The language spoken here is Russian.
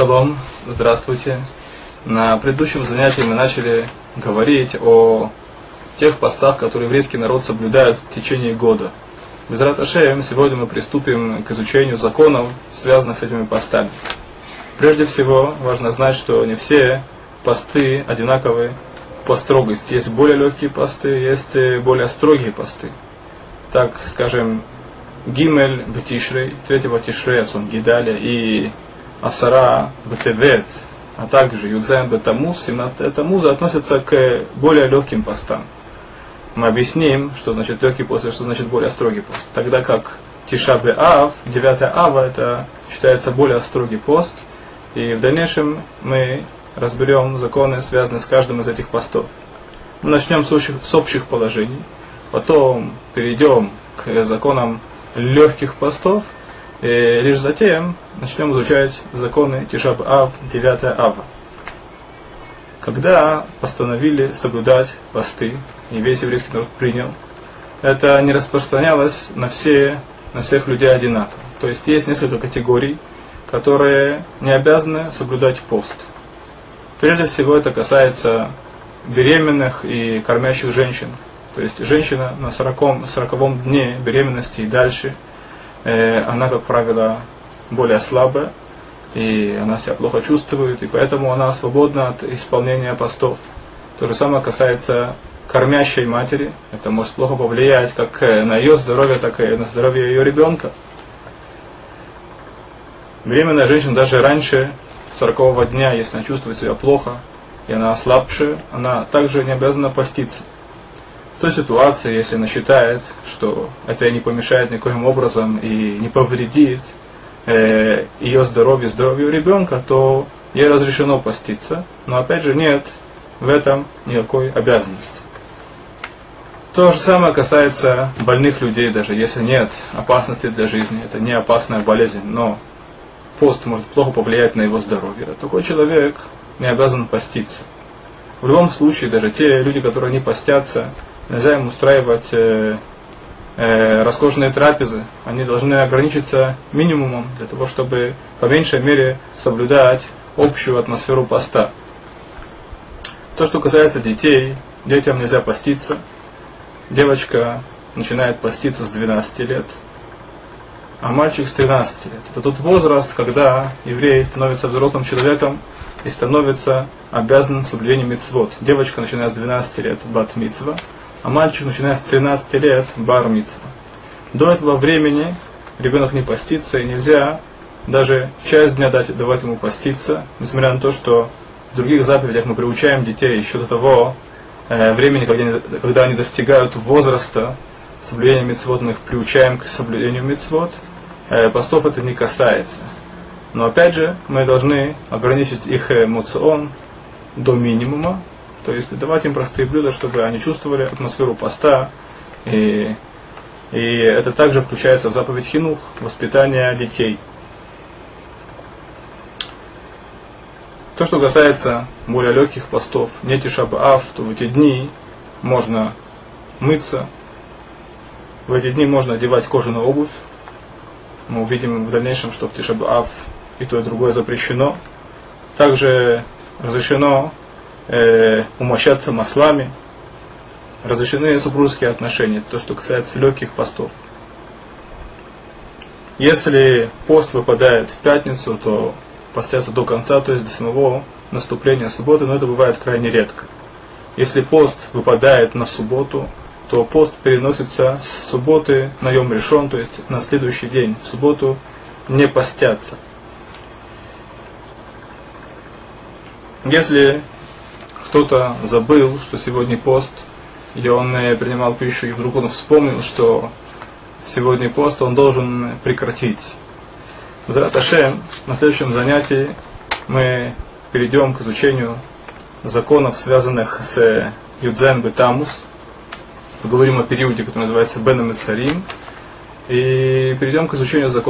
Шалом, здравствуйте. На предыдущем занятии мы начали говорить о тех постах, которые еврейский народ соблюдает в течение года. Без Раташеем сегодня мы приступим к изучению законов, связанных с этими постами. Прежде всего, важно знать, что не все посты одинаковые по строгости. Есть более легкие посты, есть более строгие посты. Так, скажем, Гимель Бетишрей, третьего Тишрея, Гидаля и Асара Бетевет, а также Юдзайн Бетамуз, 17 Тамуза относятся к более легким постам. Мы объясним, что значит легкий пост и что значит более строгий пост. Тогда как Тиша Ав, 9 Ава, это считается более строгий пост. И в дальнейшем мы разберем законы, связанные с каждым из этих постов. Мы начнем с общих, с общих положений, потом перейдем к законам легких постов, и лишь затем начнем изучать законы Тишаб Ав, 9 Ава. Когда постановили соблюдать посты, и весь еврейский народ принял, это не распространялось на, все, на всех людей одинаково. То есть есть несколько категорий, которые не обязаны соблюдать пост. Прежде всего это касается беременных и кормящих женщин. То есть женщина на 40, 40 дне беременности и дальше, э, она, как правило, более слабая, и она себя плохо чувствует, и поэтому она свободна от исполнения постов. То же самое касается кормящей матери. Это может плохо повлиять как на ее здоровье, так и на здоровье ее ребенка. Беременная женщина даже раньше 40 дня, если она чувствует себя плохо, и она слабше, она также не обязана поститься. В той ситуации, если она считает, что это не помешает никоим образом и не повредит э, ее здоровью, здоровью ребенка, то ей разрешено поститься. Но опять же нет в этом никакой обязанности. То же самое касается больных людей, даже если нет опасности для жизни, это не опасная болезнь, но пост может плохо повлиять на его здоровье. Такой человек не обязан поститься. В любом случае, даже те люди, которые не постятся, нельзя им устраивать э, э, роскошные трапезы. Они должны ограничиться минимумом для того, чтобы по меньшей мере соблюдать общую атмосферу поста. То, что касается детей, детям нельзя поститься. Девочка начинает поститься с 12 лет, а мальчик с 13 лет. Это тот возраст, когда еврей становится взрослым человеком и становится обязанным соблюдением мицвод. Девочка начиная с 12 лет бат мицва, а мальчик начиная с 13 лет бар мицва. До этого времени ребенок не постится и нельзя даже часть дня дать, давать ему поститься, несмотря на то, что в других заповедях мы приучаем детей еще до того э, времени, когда они, когда они достигают возраста соблюдения мецвод, мы их приучаем к соблюдению мецвод, э, постов это не касается. Но опять же, мы должны ограничить их эмоцион до минимума, то есть давать им простые блюда, чтобы они чувствовали атмосферу поста. И, и это также включается в заповедь хинух, воспитание детей. То, что касается более легких постов, не тишабаав, то в эти дни можно мыться, в эти дни можно одевать кожаную обувь. Мы увидим в дальнейшем, что в тишабаав и то, и другое запрещено. Также разрешено э, умощаться маслами, разрешены супружеские отношения, то, что касается легких постов. Если пост выпадает в пятницу, то постятся до конца, то есть до самого наступления субботы, но это бывает крайне редко. Если пост выпадает на субботу, то пост переносится с субботы на Йом решен, то есть на следующий день. В субботу не постятся. Если кто-то забыл, что сегодня пост, и он принимал пищу, и вдруг он вспомнил, что сегодня пост, он должен прекратить. Зрат Ашем, на следующем занятии мы перейдем к изучению законов, связанных с Юдзен Бетамус. Поговорим о периоде, который называется Беном и Царим. И перейдем к изучению законов